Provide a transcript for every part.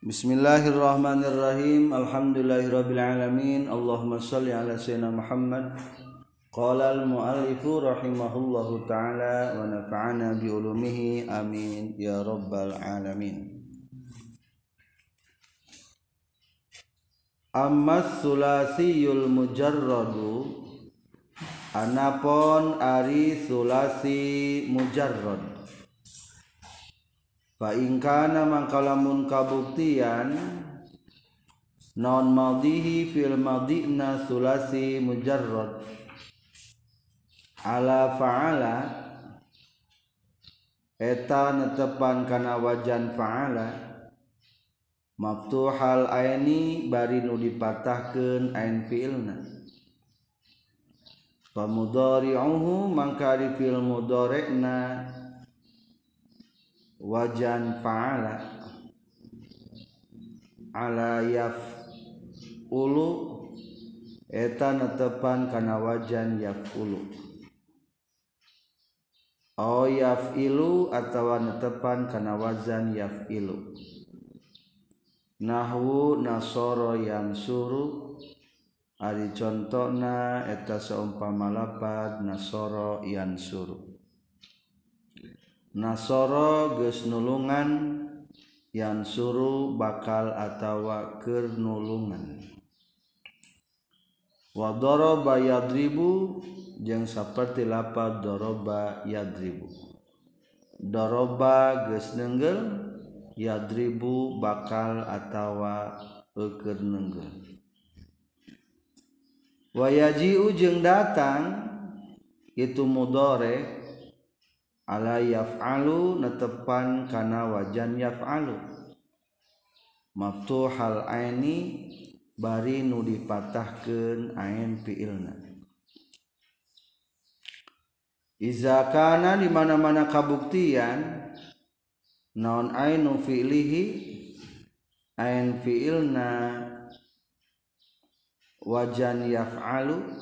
Bismillahirrahmanirrahim. Alhamdulillahirabbil alamin Allahumma shalli ala sayyidina Muhammad. Qala al-muallifu rahimahullahu taala wa nafa'ana bi amin. Ya rabbal alamin. Amma sulasiyul mujarradu. Anapon ari sulasi mujarrad faingkana mangkalamun kabuktian non madihi fil madina sulasi mujarrad. Ala fa'ala eta netepan kana wajan fa'ala maftuhal aini bari nu dipatahkeun ain fi'ilna. Pamudari'uhu mangkari fil mudari'na wajan faala. Ala yaf ulu eta netepan kana wajan yaf ulu au oh, yaf ilu atawa netepan kana wazan yaf ilu nahwu nasoro yang suru ari contohna eta seumpama lapad nasoro yang suruh. Nasoro gesnulungan yang suruh bakal atawa kernulungan wadoroba yadribu yang seperti lapar doroba yadribu. Doroba gesnenggel yadribu bakal atawa eker nenggel wayajiu jeng datang itu mudorek ala yaf'alu netepan kana wajan yaf'alu. Maftuhal aini bari nu dipatahkeun ain fi'ilna. Iza kana di mana-mana kabuktian naon ainu fi'lihi ain fi'ilna wajan yaf'alu.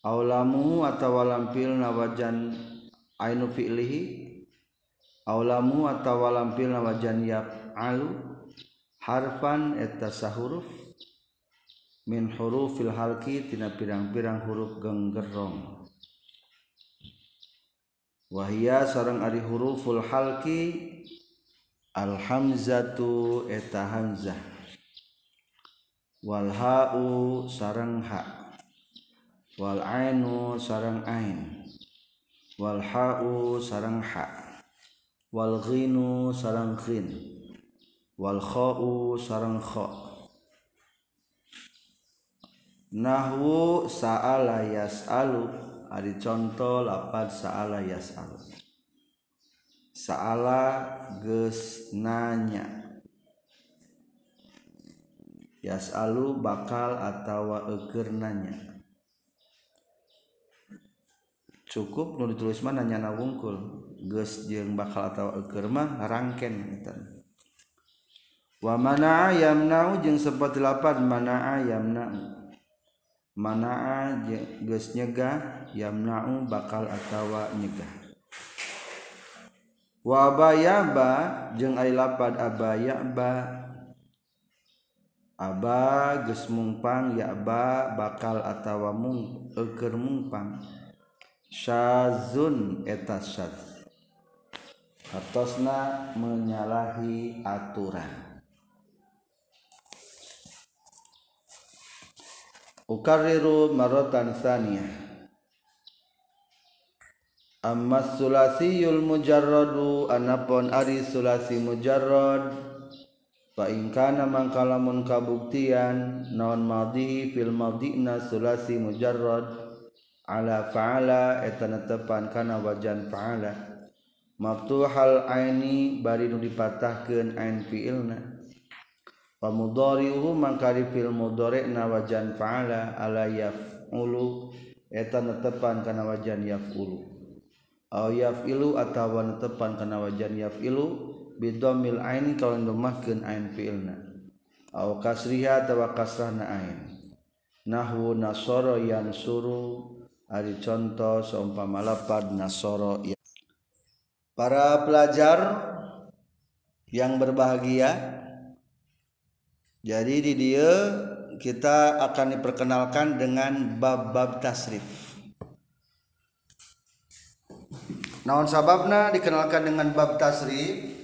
Aulamu atawa lampil nawajan ainu fi'lihi. Aulamu atawa lampil nawajan yaf'alu. Harfan eta sahuruf. Min hurufil halki tina pirang-pirang huruf genggerong Wahia sarang ari huruful halki alhamzatu eta hamzah. Wal ha'u sarang ha' wal ainu sarang ain. Wal ha'u sarang ha. Wal ghinu sarang ghin. Wal kha'u sarang kha. Nahwu sa'ala yas'alu. Ari contoh lapad sa'ala yas'alu. Sa'ala geus nanya. Yasalu bakal atawa eker nanya cukup nu ditulis mana nyana wungkul geus jeung bakal atawa eukeur mah rangken eta. Wa mana yamnau jeung sepat lapan mana yamna mana geus nyegah yamnau bakal atawa nyegah. Wa abayaba jeung ai lapad abayaba aba geus mungpang ya ba bakal atawa mung eukeur mungpang. Syazun eta syaz. Atosna menyalahi aturan. Ukariru marotan saniyah amma sulasiyul mujarradu anapon ari sulasi mujarrad Faingkana mangkalamun kabuktian non madhi fil madina sulasi mujarrad ala faala etana tepan kana wajan faala. Maftu hal aini bari nu dipatahkeun ain fiilna. Wa mudhari'uhu mangkari fil mudhari'na wajan faala ala yaf'ulu etana tepan kana wajan yaf'ulu. Aw yaf'ilu atawa netepan kana wajan yaf'ilu bidomil ain kalau domahkeun ain fiilna. Aw kasriha atawa kasrahna ain. Nahwu nasara yansuru ari contoh seumpama lapad nasoro para pelajar yang berbahagia jadi di dia kita akan diperkenalkan dengan bab-bab tasrif. Naon sababna dikenalkan dengan bab tasrif?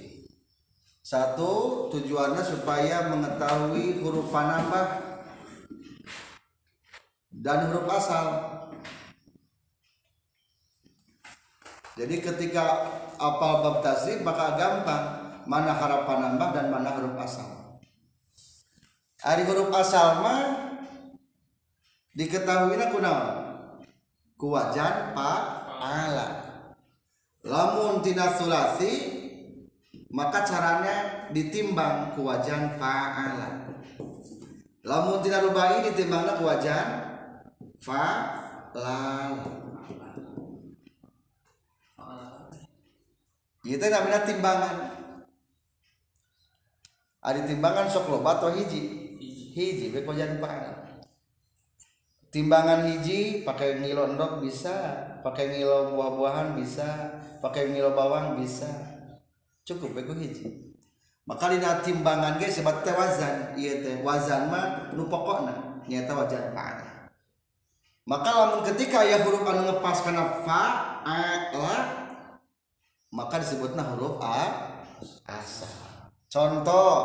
Satu tujuannya supaya mengetahui huruf panambah dan huruf asal jadi ketika apal bab tasrif maka gampang. Mana harap panambah dan mana huruf asal. Ari huruf asal mah diketahui na kunaon? Ku wajan pa ala. Lamun tina sulasi maka caranya ditimbang ku wajan pa ala. Lamun tina rubai ditimbangna ku wajan fa itu namanya timbangan. Ada timbangan sok loba atau hiji? Hiji. Beko jangan timbangan hiji pakai ngilo endok bisa pakai ngilo buah-buahan bisa pakai ngilo bawang bisa. Cukup beko hiji. Maka di timbangan guys sebab teh wazan. Iya teh wazan mah nu pokokna nyata wajan fa. Maka lamun ketika ya huruf anu ngepas karena fa a la maka disebutnya huruf a asa. contoh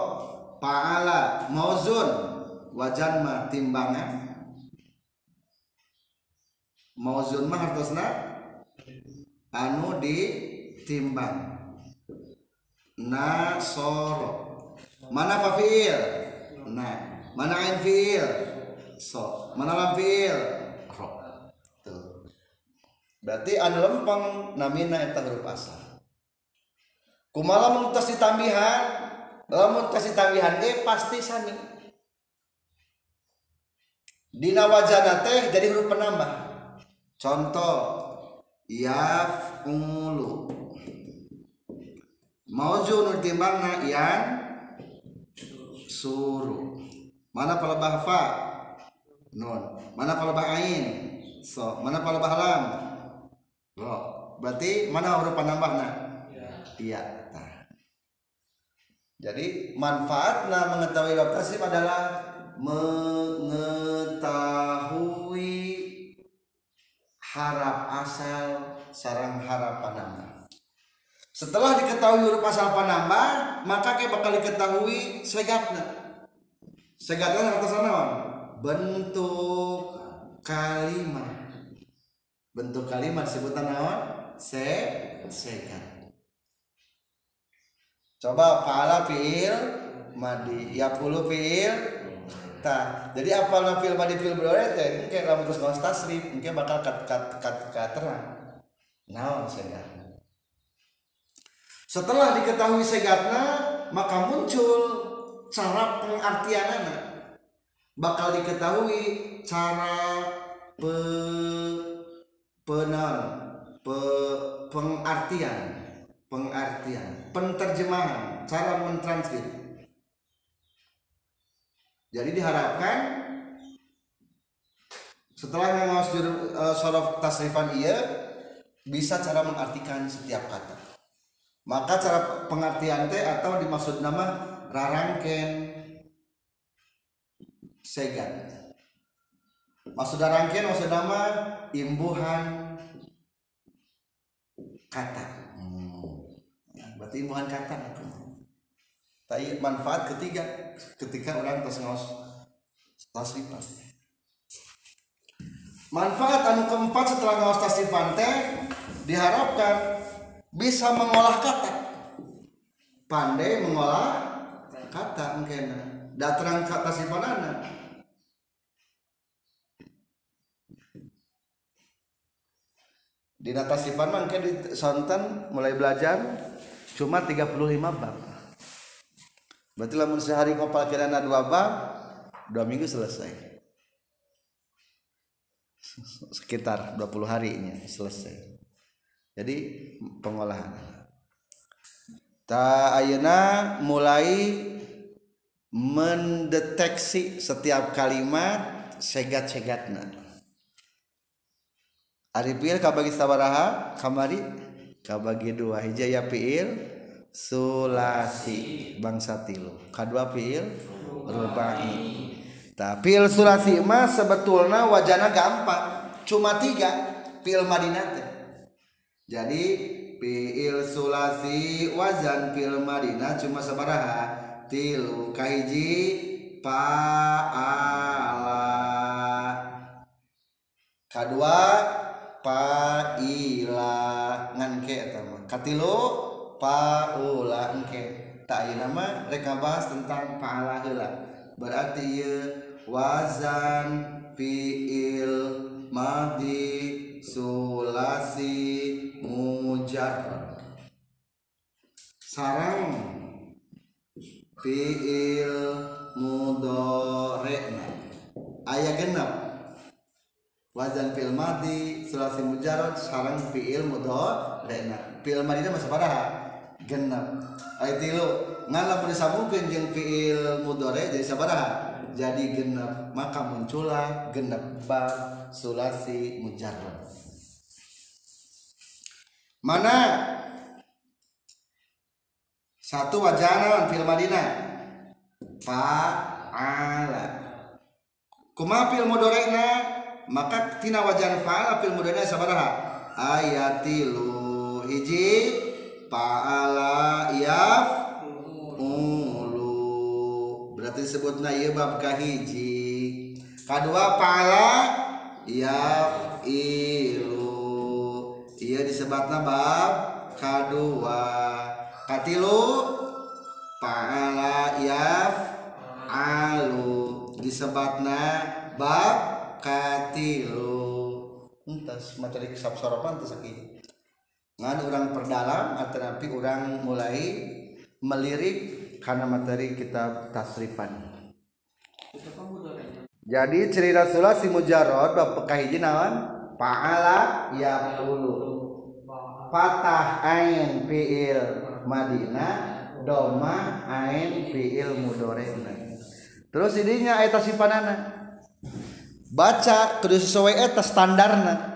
paala mauzun wajan mah timbangan mauzun mah hartosna anu ditimbang. Nasoro. Mana fa'il nah. Mana ain fiil? So. Mana lam fiil? Ro. Tuh. Berarti anu lempeng namina eta huruf asal kumaha mun tos ditambihan lamun tos ditambihan ge pasti sami. Dina wajana teh jadi huruf penambah. Contoh yaf'ulu mauzun timbangna yang suruh mana palebah fa? Nun. Mana palebah ain? So. Mana palebah lam? Ro. Berarti mana huruf penambahna? Iya jadi manfaatna mengetahui tasrif adalah mengetahui harap asal sarang harap panambah setelah diketahui huruf asal panambah maka kayak bakal diketahui segatna. Segatna atas naon bentuk kalimat. Bentuk kalimat sebutan naon se segat coba pala fiil madi ya puluh fiil Tah, jadi apa nafil madi fil berore teh engke lamun geus ngaos tasrif engke bakal kat kat kat, kat terang. Naon segat. Setelah diketahui segatna, maka muncul cara pengartianana. Bakal diketahui cara pe penar pe, pengartian pengartian penterjemahan cara mentranskrip jadi diharapkan setelah mengawas uh, sorof tasrifan ia bisa cara mengartikan setiap kata. Maka cara pengertian teh atau dimaksud nama rarangken segan. Maksud rarangken maksud nama imbuhan kata. Berarti imbuhan kata tapi manfaat ketiga ketika orang tas ngaos tasrifan manfaat anu keempat setelah ngaos tasrifan teh diharapkan bisa mengolah kata. Pandai mengolah kata mungkin. Datang kata sifanana di nata sifan mungkin di sonten mulai belajar cuma 35 bab. Berarti lamun sehari kopal kirana dua bab dua minggu selesai. Sekitar 20 harinya selesai. Jadi pengolahan. Ta ayana mulai mendeteksi setiap kalimat segat-segatna. Ari piil kabagi sabaraha kamari kabagi dua hijaya fiil sulasi bangsa tilu. Kadua fiil rubai. Tapi fiil sulasi mah sebetulnya wajana gampang. Cuma tiga fiil madinah jadi fiil sulasi wazan fiil madinah cuma sabaraha tilu kahiji paala kadua paila nganke atau katilu paula engke tak nama mereka bahas tentang paala heula berarti ieu wazan fiil madi sulasi mujarrad sarang fiil mudhari ayat genap wazan fiil madi sulasi mujarrad sarang fiil mudhari fiil madi masa genap ayat tilu. Ngan lamun disambungkeun jeung fiil mudhari jadi sabaraha jadi genap maka muncullah genap bab sulasi mujarrad. Mana? Satu wajana fil madinah fa'ala. Kuma fil mudhari'na maka tina wajan fa'ala fil mudhari'na sabaraha? Ayatilu hiji fa'ala yaf ulu berarti disebutna ieu bab kahiji kadua fa'ala yaf ilu. Ieu disebutna bab kadua katilu fa'ala yaf alu. Disebutna bab katilu entas materi kisah soropan tuh sakit ngan orang perdalam atau nanti orang mulai melirik karena materi kitab tasrifan. Jadi cerita Rasulullah si mujarrad bab kahiji naon? Fa'ala ya ulu patah ain fiil madinah doma ain fiil mudorena terus idinya ayat sipanana baca kudu sesuai eta standarna.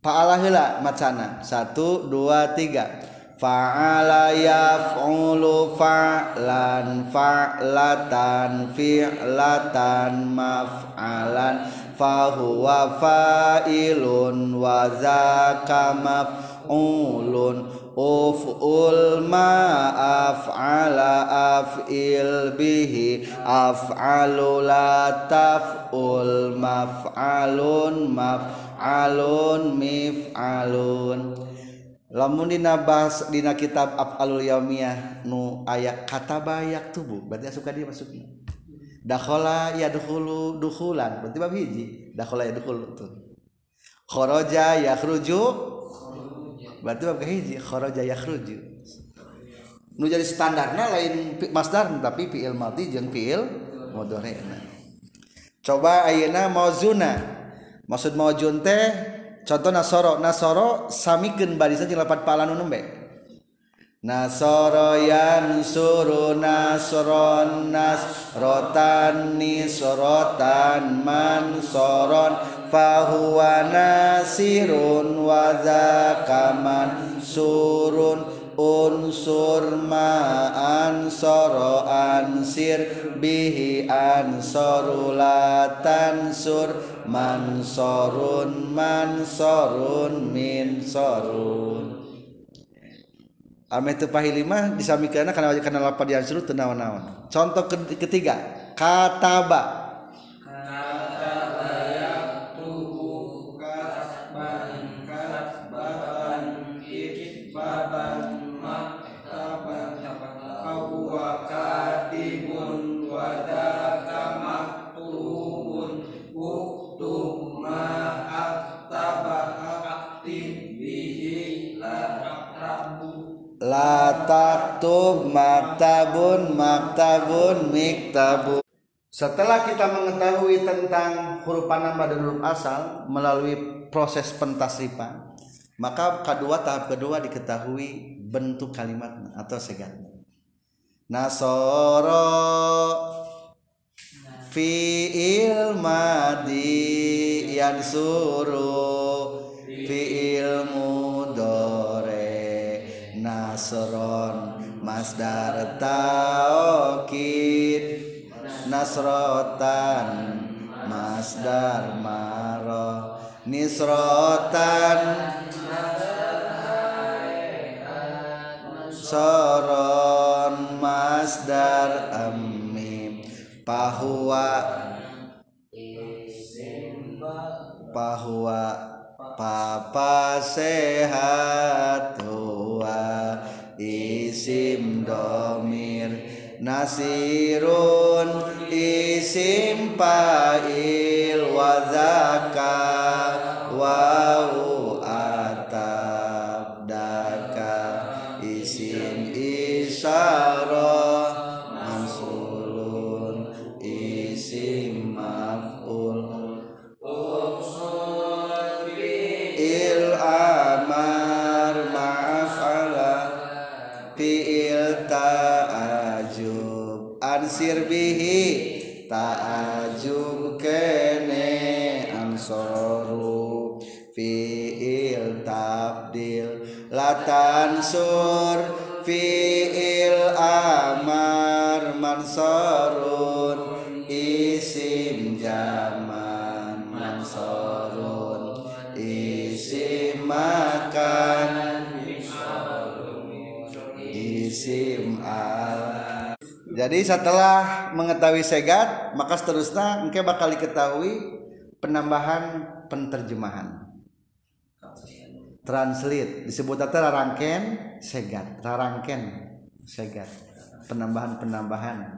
Fa'ala macana. Satu dua tiga. Fa'ala yaf'ulu fa'lan fa'latan fi'latan maf'alan. Fahuwa fa'ilun wa zaka maf'ulun uf'ul ma af'ala af'il bihi af'alu la taf'ul maf'alun maf'alun mif'alun. Lamun dina bahas dina kitab af'alul yaumiyah nu aya kata bayak tubuh berarti asup ka dia masuknya. Dakhala yadkhulu dukhulan. Berarti bab hiji. Dakhala yadkhulu tuh. Kharaja yakhruju berarti bab kahiji kharaja yakhruju nu jadi standarna lain masdar tapi fiil madhi jeung fiil mudhari'na coba ayeuna mauzuna. Maksud mauzun teh contoh nasoro nasoro samikeun barisan jeung lapat pala nu nembe. Nasoro yansuru nasron nasrotan nisrotan mansoron fahuwa nasirun wa zakaman surun unsur ma ansoro ansir bihi ansoru la tansur mansorun mansorun min sorun pahimah disamikan karena karena lapar diansur tenawan-nawan contoh ketiga kataba. Maktabun maktabun miktabun. Setelah kita mengetahui tentang huruf panama dan huruf asal melalui proses pentasrifan maka kedua tahap kedua diketahui bentuk kalimat atau segat nasoro fiil madi yansuru fiil mudore. Nas nasron masdar taukid nasrotan masdar maro nisrotan soron masdar amim pahwa pahwa papa sehat tua isim domir. Nasirun isim fa'il wazaka wau ansir bihi ta'ajub kene ansoru fi'il tabdil latan sur. Fi'il amar mansorun isim jaman mansorun isim makan isim al jadi setelah mengetahui segat maka seterusnya engke bakal diketahui penambahan penterjemahan. Translate. Disebut tata rarangken segat. Rarangken segat. Penambahan-penambahan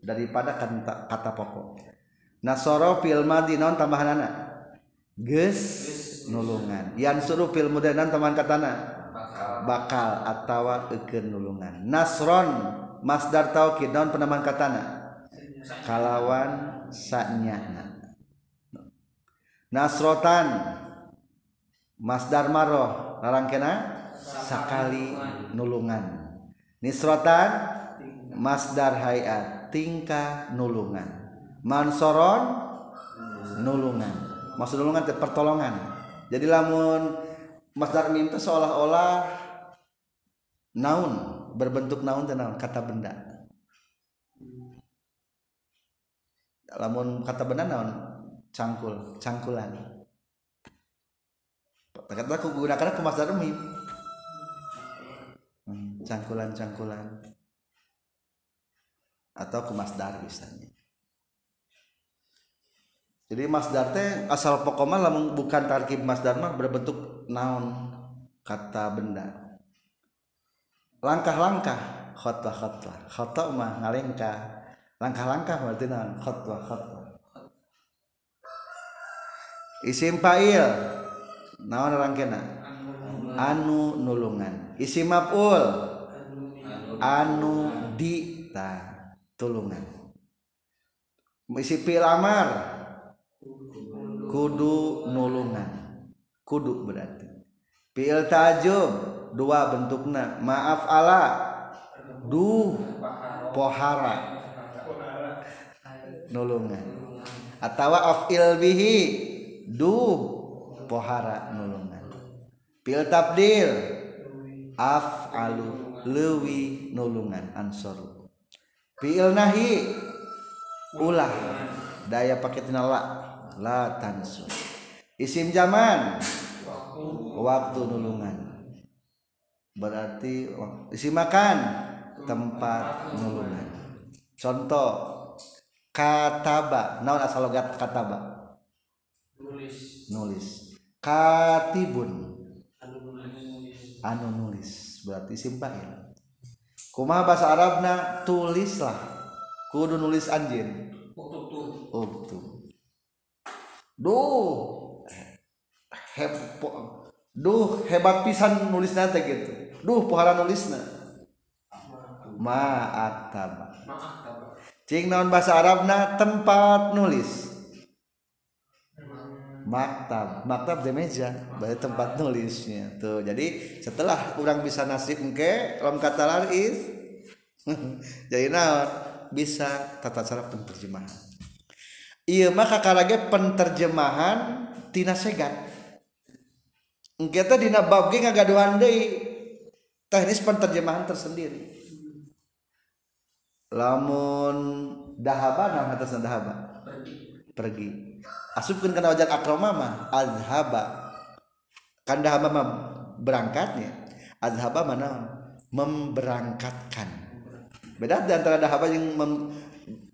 daripada kata, kata pokok. Nasoro fil madi naon tambahan anak ges nulungan. Yang suruh fil mudanan teman katana bakal. Atawa eukeun nulungan nasron masdar taukid naon penambahan katana? Kalawan sanyana. Nasrotan. Masdar maroh. Larangkena sakali nulungan. Nisrotan? Masdar hayat. Tingkah nulungan. Mansoron? Nulungan. Maksud nulungan pertolongan. Jadi lamun masdar mim teh seolah-olah naun berbentuk naun teh naun kata benda. Lamun kata benda naun cangkul cangkulan. Kata aku gunakan aku masdar mim Hmm, cangkulan-cangkulan atau ke masdar misalnya jadi masdar teh asal pokoknya lamun bukan tarkib masdar mah berbentuk naon? Kata benda langkah-langkah. Khotbah khotbah khotbah mah ngalengkah langkah-langkah berarti naon? Khotbah khotbah. Isim fa'il. Naon rangkena? Anu nulungan. Isi maf'ul. Anu dita. Tulungan. Isi fi'il amar. Kudu nulungan. Kudu berarti. Fi'il tajub dua bentukna maaf ala. Duh pohara. Nulungan atau afil bihi duh pohara nulungan Fil tabdil. Af'alu lewi nulungan ansoru. Fil nahi. Ulah. Daya pakai tina la la tansu. Isim zaman. Waktu nulungan berarti isim makan tempat nulungan contoh kataba. Naon asal logat kataba? Nulis. Nulis. Katibun. Anu nulis. Berarti isim fa'il kumaha bahasa Arabna? Tulislah. Kudu nulis anjin uktub. Duh. Hepo duh hebat pisan nulisna teh gitu duh pohara nulisna. Tabak cing naon bahasa Arabna? Tempat nulis. Maktab. Maktab di meja. Berarti tempat nulisnya. Tuh jadi setelah kurang bisa nasib engke lam kata laris jadi naon? Bisa tata cara penterjemahan. Iya maka karage penterjemahan tina segat engke teh dina bab ge ngagaduhan deui teknis penterjemahan tersendiri. Lamun dahaba nah atas dahaba? Pergi. Asupkan kana wajan akroma mah azhaba. Kan dahaba mah berangkatnya. Azhaba mana memberangkatkan. Beda di antara dahaba yang mem,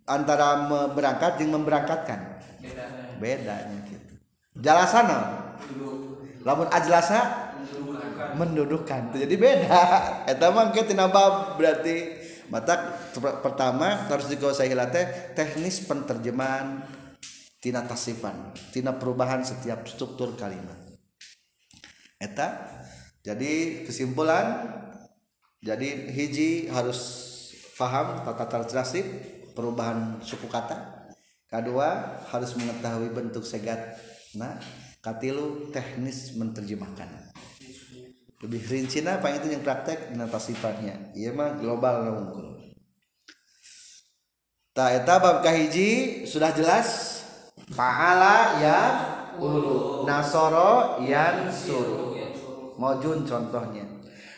antara berangkat yang memberangkatkan. Beda bedanya gitu. Jalasana lamun ajlasa mendudukan. Jadi beda. Eta mah engke tina bab berarti mata per- pertama harus dikuasai teh teknis penterjemahan tina tasifan tina perubahan setiap struktur kalimat. Eta jadi kesimpulan jadi hiji harus paham tata tasif perubahan suku kata. Kedua harus mengetahui bentuk segat nah katilu teknis menerjemahkan lebih rincina apa itu yang praktek dina sifatnya iya mah global nungkul tak eta bab kahiji sudah jelas. Pahala ya ulu nasoro yan suru mojun contohnya.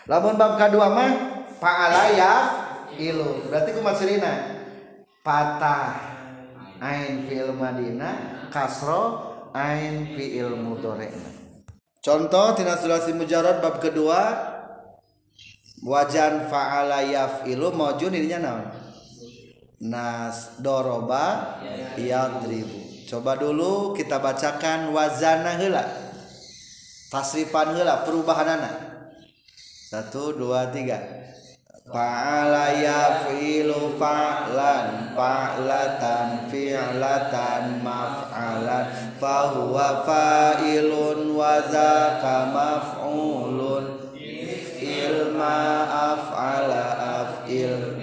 Lamun bab kedua mah paala ya ilu berarti kumat sirina patah ain fi'il madina kasro ain fi'il mudhari'na Contoh tina sulasi mujarad bab kedua wajan fa'ala yaf'ilu maujun ininya naon? Nas doroba yadribu. Coba dulu kita bacakan wazana heula. Tasrifan heula perubahanana. Satu, dua, tiga. Fa'ala yaf'ilu fa'lan fa'latan fi'latan maf'alan fahuwa fa'ilun wa zaka maf'ulun if'il ma af'ala af'il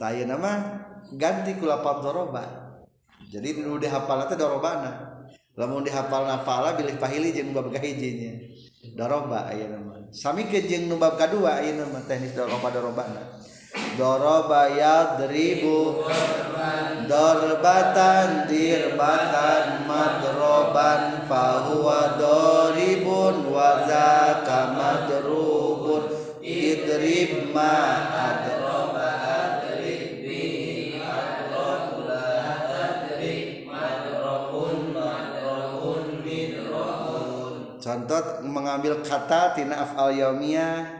Tayo nama ganti kula kulapap doroba. Jadi dulu dihafal teh dorobana. Lamun dihafal nafala bilih pahili jeung bab kahijinya. Doroba aya nama. Sami ke jeung nu bab kadua aya nama teknis doroba dorobana. Doroba yadribu Dorbatan dirbatan madroban fahuwa doribun wa zaka madrubun idrib ma adroba adrib bi adrib madrobun madrobun midrobun. Contoh mengambil kata tina af'al yaumiyah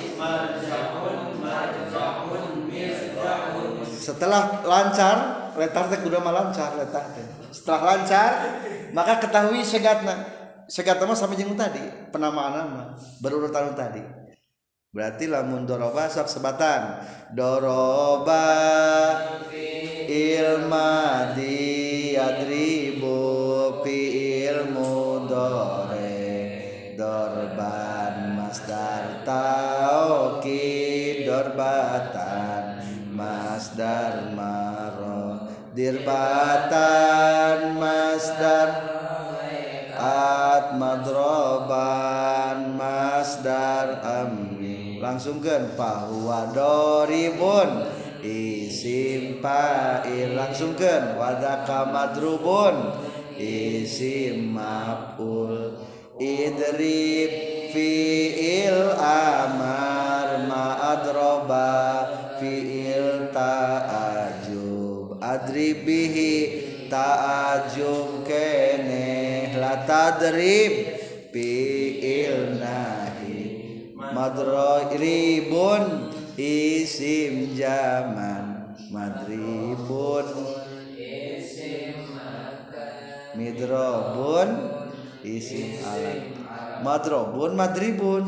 setelah lancar letar teh kudu mah lancar letar teh. Setelah lancar maka ketahui segatna. Segatna mah sama jeung tadi penamaan nama berurutan tadi. Berarti lamun doroba sok sebatan. Doroba ilma di adribu fi ilmu dore. Dorban masdar tauki masdar maro. Dirbatan masdar. At madroban masdar ammi langsungkan pahuwa doribun. Isim fa'il langsungkan wadaka madrubun. Isim maf'ul idrib fi'il amar ma'adroba fi'il ta'ajub adrib bihi ta'ajub keneh la tadrib fi'il nahi madribun isim zaman madribun midrobun isim alat madrobun madribun.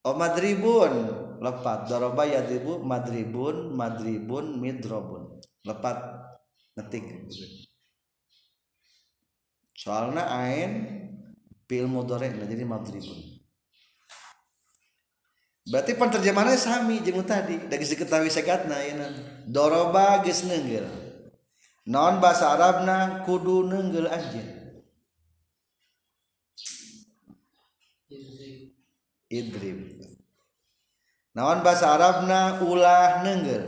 Oh madribun lepat. Doroba yadribu madribun madribun midrobun. Lepat. Ngetik soalnya ain fil mudhari jadi madribun. Berarti penterjemahannya sami jeung tadi. Da geus diketahui segatna ayeuna doroba geus neungeul non bahasa Arabna kudu neungeul anjeun idrib naon bahasa Arabna ulah neungeul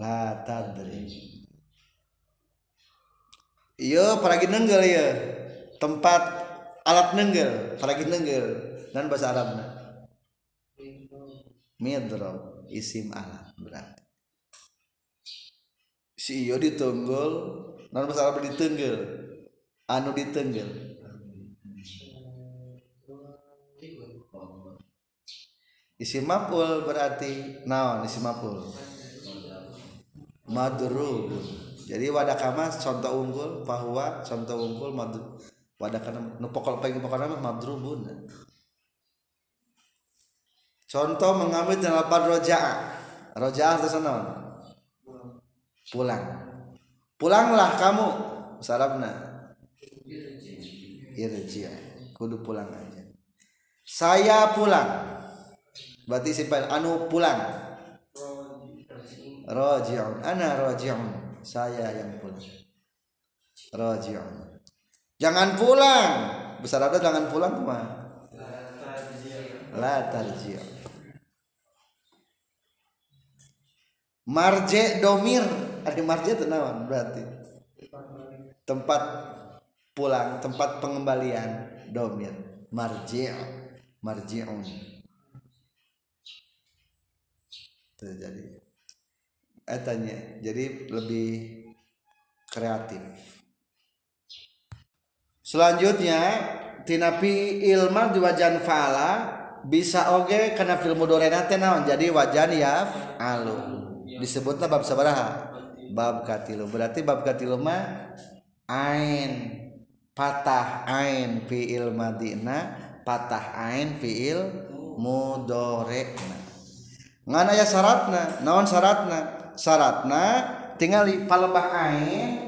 la tadrib Iya, paragi nenggel ya. Tempat alat nenggel, paragi nenggel. Dan bahasa Arabna. Midrob, isim alat berarti. Si iyo ditunggul, non bahasa Arab ditenggel. Anu ditenggel. Isim mapul berarti naon isim mapul. Madrubun jadi wadah kama contoh unggul bahwa contoh unggul madu wadah kana nu pokok pengen pokok nama madrubun. Contoh mengambil dalam lapan roja'a roja'a itu sana pulang. Pulanglah kamu sarabna irji kudu pulang aja. Saya pulang berarti simpan. Anu pulang? Roji'un. Ana roji'un. Saya yang pulang. Raji'un jangan pulang. Besar ada jangan pulang ke mana la tarji' marje domir. Ada marje tenawan berarti. Tempat pulang tempat pengembalian domir. Marji' marji'un terjadi etanya jadi lebih kreatif. Selanjutnya tinapi ilma di wajan fala bisa oge karena film mudorena naon? Jadi wajan yaf alu disebutnya bab sabaraha. Bab katilu. Berarti bab katilu mah ain patah ain fiil madina patah ain fiil mudorena ngan aya syaratna naon syaratna syaratna tinggali palebah ain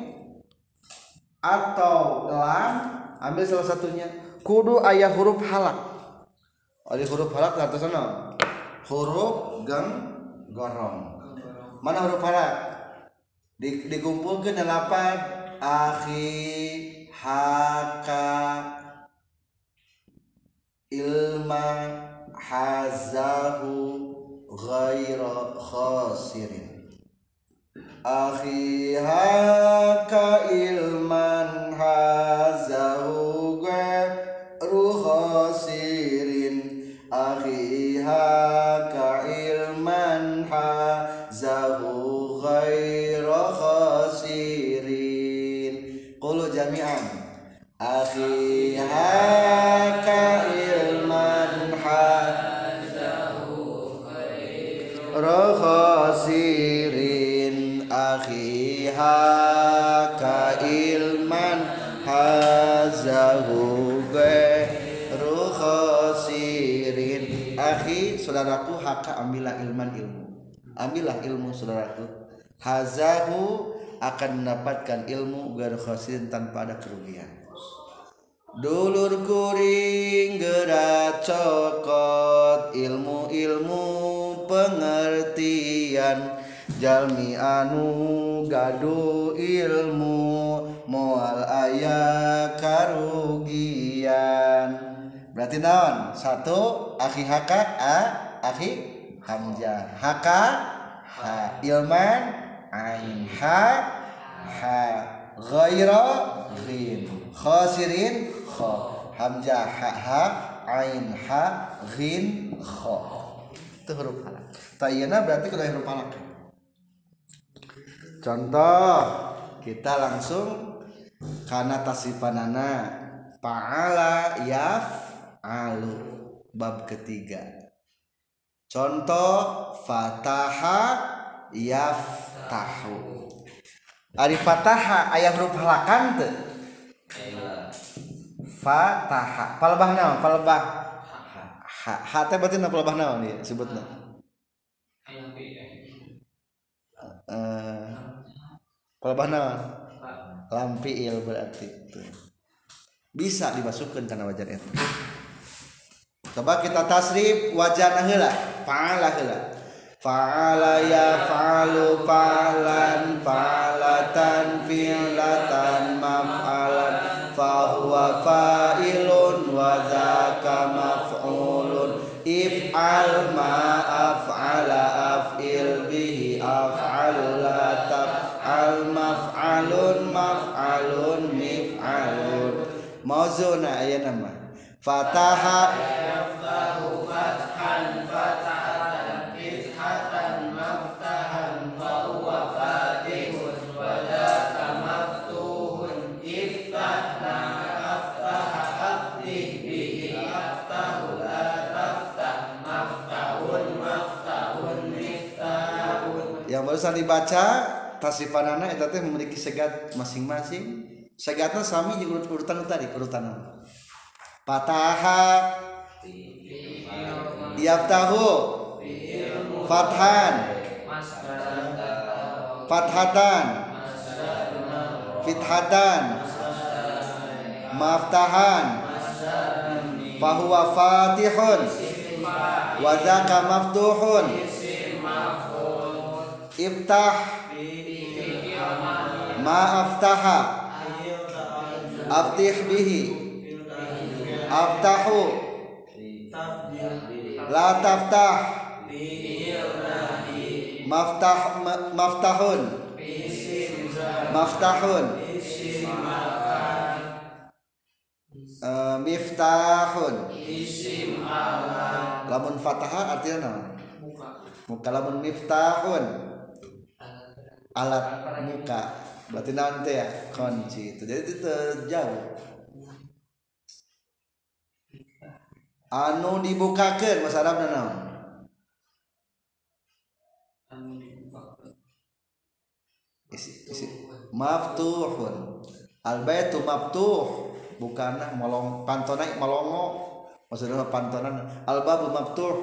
atau lam ambil salah satunya. Kudu ayah huruf halak. Ada huruf halak atau sana huruf gang gorong. Mana huruf halak? Di, dikumpulkan delapan akhi haka ilma hazahu ghaira khasirin. Akhiha ka ilman hazahu ruhasirin akhiha ka ilman hazahu ghaira khasirin. Qulu jami'an. Akhiha ka saudaraku haka ambillah ilman ilmu. Ambillah ilmu saudaraku. Hazahu akan mendapatkan ilmu ghairu khasirin tanpa ada kerugian. Dulur kuring gerak cokot ilmu-ilmu pengertian. Jalmi anu gaduh ilmu moal ayah karugian. Berarti naon? Satu akhi haka a akhi hamzah haka ha ilman ain ha ha ghaira ghin khasirin kha. Hamzah ha ha ain ha ghin kha. Itu huruf halak tayana berarti kudu huruf halak contoh kita langsung karena tasifanana paala yaf alu bab ketiga contoh fataha yaftahu. Ari fataha aya huruf halakan teu fataha. Palebah naon? Palebah. Ha ha teh berarti na palebah naon ieu sebutna? Eh palebah naon? Lam fiil berarti bisa dimasukkan karena wajan itu coba kita tasrif wajana heula. Fa'ala heula. Fa'ala ya fa'alu fa'lan fa'latan fi'latan maf'alan. Fahuwa fa'ilun wa zaka maf'ulun. If'al ma af'ala af'il bihi af'al la taf'al. Maf'alun maf'alun mif'alun. Mauzuna aya nama fataha. Yang barusan dibaca tasifanana teh memiliki segat masing-masing. Segatna sami urut urutan tadi urutan fataha. Yaftahu fathan. Fathatan. Fithatan. Maftahan. Fahuwa fatihun. Wa zaka maftuhun. Iftah. Ma aftaha. Aftih bihi aftahu. La taftah. Maftah ma- maftahun. Maftahun. Eh, miftahun. Lamun fataha artinya naon muka. Lamun miftahun. Alat muka. Berarti naon teh ya kunci itu. Jadi itu jauh anu dibukakeun mas Arabna naon isi isi maftuhun. Al baitu maftuh bukanna molong pantona molongo. Maksudnya pantonan al babu maftuh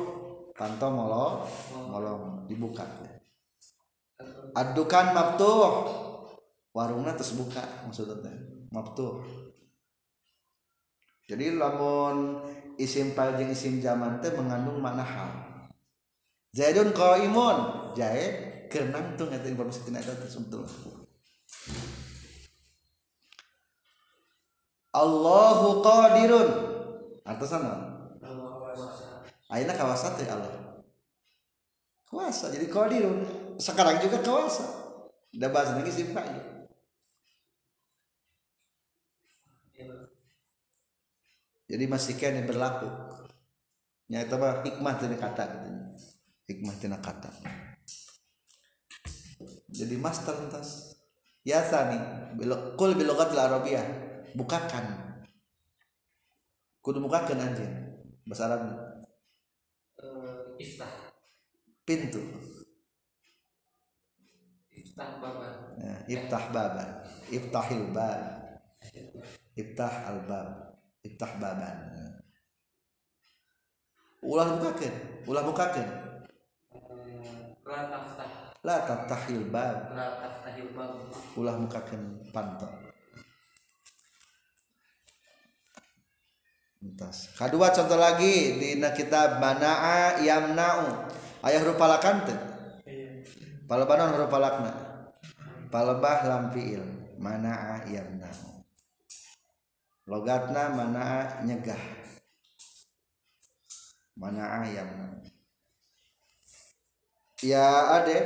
panto molong molong dibuka adukan maftuh warungnya terus buka maksudnya maftuh jadi lamun isim fa'il jeung isim zaman teh mengandung makna hal. Zaidun qaimun. Zaid kerenang tuh ngata informasi tina eta sebetulnya Allahu qadirun. Artinya naon? Aina kawasa teh Allah. Kuasa jadi qadirun. Sekarang juga kuasa udah bahas lagi isim fa'il jadi masih kena berlaku. Nyata mah hikmah tina kata hikmah tina kata. Jadi master entas ya nih kul bilogatil arabiyah bukakan. Kudu bukakan anjing. Bahasa Arab. Iftah. Pintu. Iftah baban. Nah, iftah baban. Iftahil bab. Iftah al bab iftah baban Nah. ulah bukakan ulah bukakan la taftah. La taftahil bab. La taftahil bab. Ulah mukakan panto entas. Kedua contoh lagi di kitab manaa yamna'u. Ayah huruf palakan teh? Palebanon huruf palakna palebah lam fiil manaa yamna'u logatna manaa nyegah. Manaa yamna'u ya ade.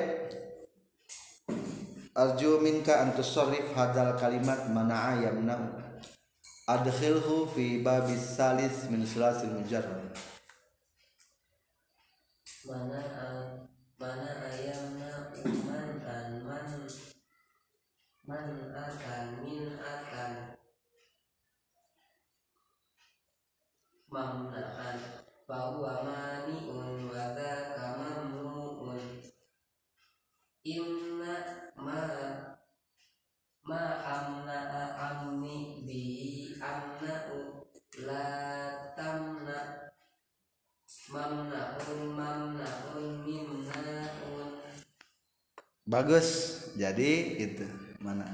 Arju minka an tusarrif hadal kalimat mana'a yamna'u. Adkhilhu fi babis salis min sulasil mujarrad. Mana mana ayamna man an man man akan min akan mamnaan bahwa maniun wa dzaka mamnuun. Inna ma ma amna amni bi amna'u la tamna. Mamnaun mamnaun mimnaun bagus. Jadi itu mana?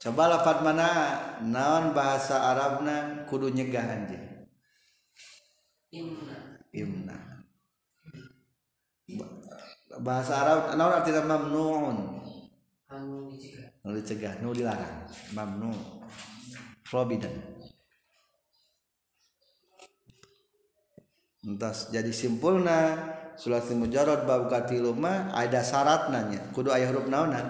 Coba lafat mana naon bahasa Arabna? Kudu nyegah anjing imna Ba- bahasa Arab naon artinya mamnuun anu dicegah. Nu dicegah? Nu dilarang? Mamnu forbidden entas jadi simpulna sulasi mujarrad bab katilu mah ada syarat nanya kudu aya huruf naonan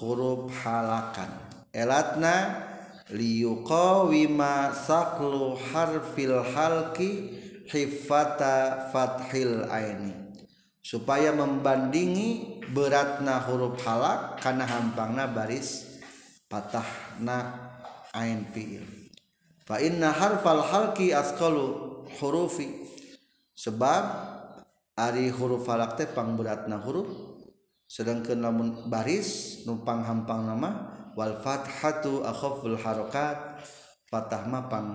huruf halakan. Elatna liyuqawima saklu harfil halki hifata fathil aini. Supaya membandingi beratna huruf halak karena hampangna baris patahna ain fiil. Fa inna harfal halki asqalu hurufi. Sebab ari huruf halak teh pang beratna huruf sedangkan lamun baris numpang hampang nama wal fathatu akhaful harakat fatah mah pang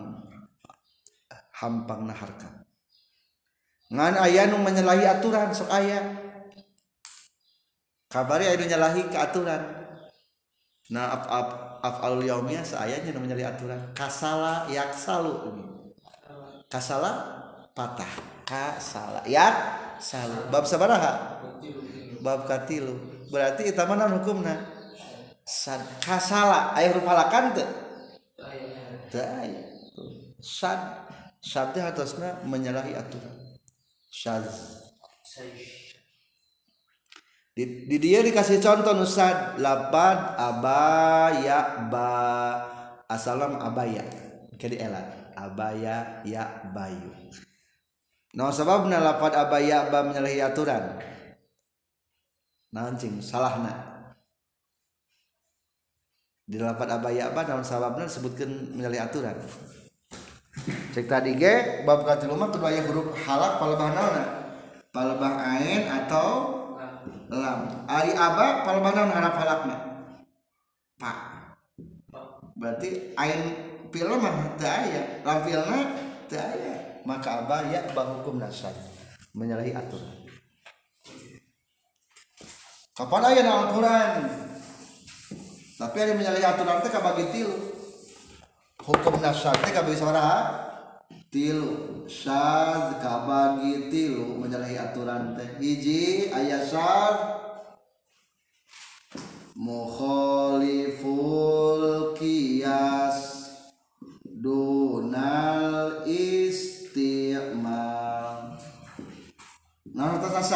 hampangna harkat ngan aya nu menyalahi aturan sok aya kabari aya nu nyalahi ke aturan. Nah af af afalul yaumiyah saayanya nu menyalahi aturan. Kasala yaksalu. Kasala patah. Kasala yak salu bab sabaraha? Bab katilu. Berarti eta mana hukumna? Sad kasala. Aya huruf halakan teu teu sad sad teh atasna menyalahi aturan syaz. Di, di dia dikasih contoh nusad lapad abaya ba. Asalam abaya jadi elat abaya ya bayu. Nah sebabna lapad abaya ba menyalahi aturan. Nancing salahna di lapad abaya ba naon sababna disebutkan menyalahi aturan cek tadi ge bab katilu mah kudu aya huruf halak palebah naonna palebah ain atau lam. Ari aba palebah naon harap halakna? Pa. Berarti ain pilna mah teu aya. Lam pilna teu aya. Maka aba ya ba hukum nasab menyalahi aturan. Kapan aya Al-Qur'an? Tapi ada menyalahi aturan teh kabagi tilu hukum nasab teh kabagi sabaraha tilu syad kabagi tilu menyalahi aturan teh. Hiji aya syad mukhaliful qiyas dunal istimal. Nah atas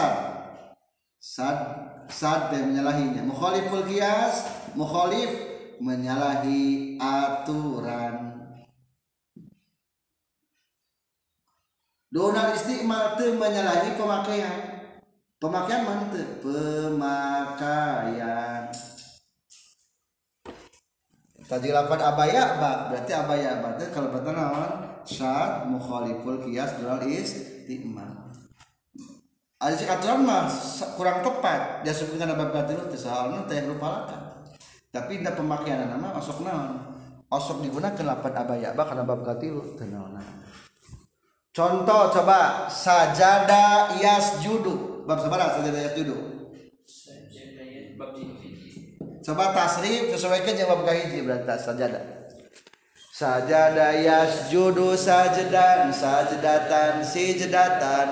sad sad teh menyalahinya. Mukhaliful qiyas mukhalif menyalahi aturan Donal istimal teu menyalahi pemakaian. Pemakaian mana? Pemakaian. Tadi lapan abaya ba, berarti abaya ba teh kalau batan naon? Syad mukhaliful qiyas donal istimal. Ada aturan mah kurang tepat. Dia sebutkan bab katilu teh soalna teh lupa lakan. Tapi indah pemakaian nama osok naon? Osok digunakan lapan abaya ba karena bab katilu teh naon. Contoh coba sajada yasjudu. Bab sabaraha sajada yasjudu? Coba tasrif sesuaikan bab kahiji berarti sajada. Sajada yasjudu sajdan sajdatan sijdatan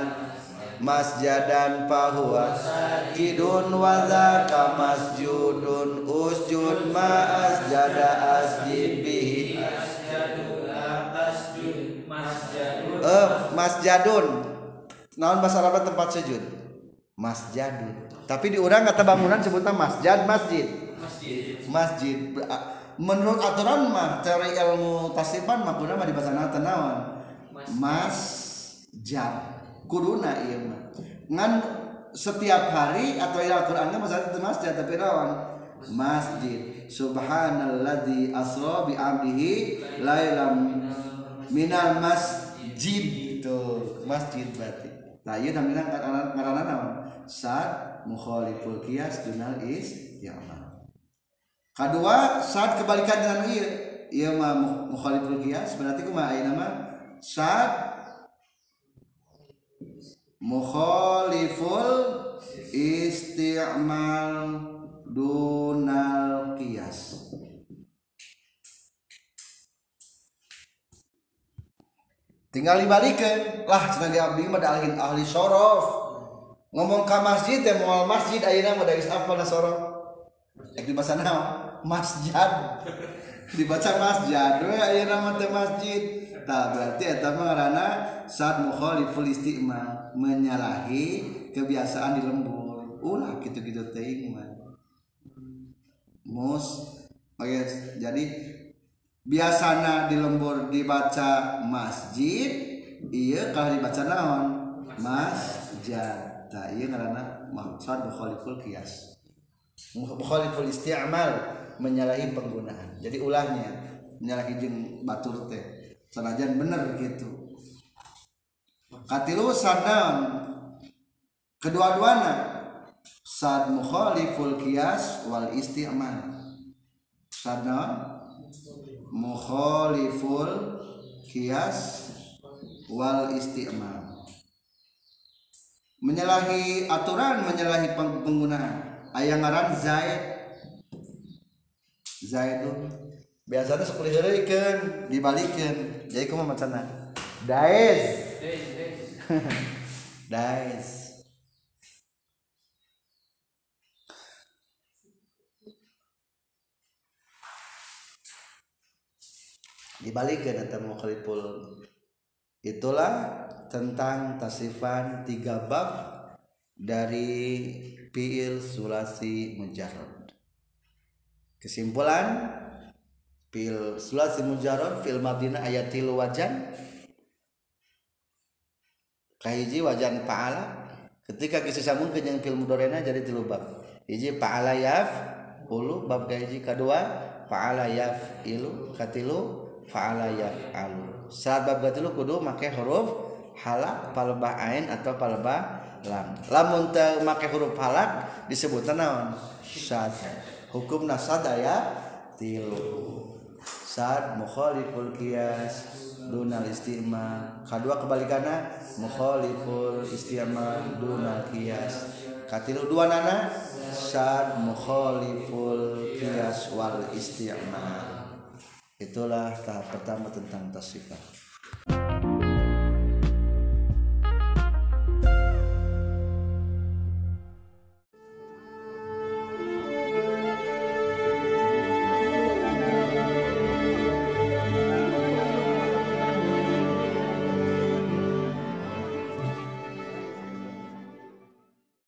masjadan fahuwa kidun wa zaka masjudun usjud ma asjada asjid bihi. Eh masjadun. Naon bahasa Arab tempat sujud? Masjadun. Tapi di urang kata bangunan sebutnya masjid. Masjid. Masjid. A- menurut aturan mah teori ilmu tasrifan mah mah di bahasa naon masjid kuduna ieu mah ngan setiap hari atau ila Al-Qur'an mah masalah itu masjid tapi naon masjid. Subhanalladzi asra bi amrihi lailam minal masjid. Itu masjid berarti. Nah ieu namina ngaranna naon sad mukhaliful qiyas dunal is ya kedua saat kebalikan dengan ieu ieu mah mu- mukhaliful qiyas berarti kumaha ayeuna mah saat mukhaliful isti'mal dunal qiyas. Tinggal dibalikan lah cenah di abdi mah ahli ahli sorof. Ngomong ke masjid teh mau masjid ayeuna mah dari apa na sorof? Ek dibaca naon masjid. Dibaca masjid. We ayeuna masjid tah berarti eta mah saat mukhaliful isti'mal menyalahi kebiasaan di lembur. Ulah gitu-gitu teuing mah. Mus oke jadi biasana di lembur dibaca masjid iya kalau dibaca naon? Masjid. Tak iya karena maksud mukhaliful kias mukhaliful isti'mal menyalahi penggunaan. Jadi ulahnya menyalahi jeung batur teh sanajan bener gitu. Katilu sadam. Kedua-duana. Sad mukhaliful kias wal isti'mal. Sadam mukhaliful kias wal isti'mal. Menyalahi aturan menyalahi peng- penggunaan. Aya ngaran zaid. Zaidun biasanya sekolah heureukeun dibalikeun jadi kumaha macana daes Des, des. daes dibalikin atau mukhaliful itulah tentang tasifan tiga bab dari fiil sulasi mujarrad. Kesimpulan fiil sulasi mujarrad fiil madina ayat tilu wajan. Kahiji wajan paala. Ketika kisah sambung ke yang fiil mudorena jadi tilu bab. Hiji paala yaf ulu bab kahiji kedua paala yaf ilu katilu faala yaf'alu saat bab katilu kudu make huruf halak palba ain atau palba lam. Lamun teu make huruf halak disebutna naon? Sad. Hukum nasada ya tilu saat mukhaliful kias dunal istimal. Kedua kebalikannya mukhaliful istimal dunal kias katilu dua nana saat mukhaliful kias wal istimal. Itulah tahap pertama tentang tasifah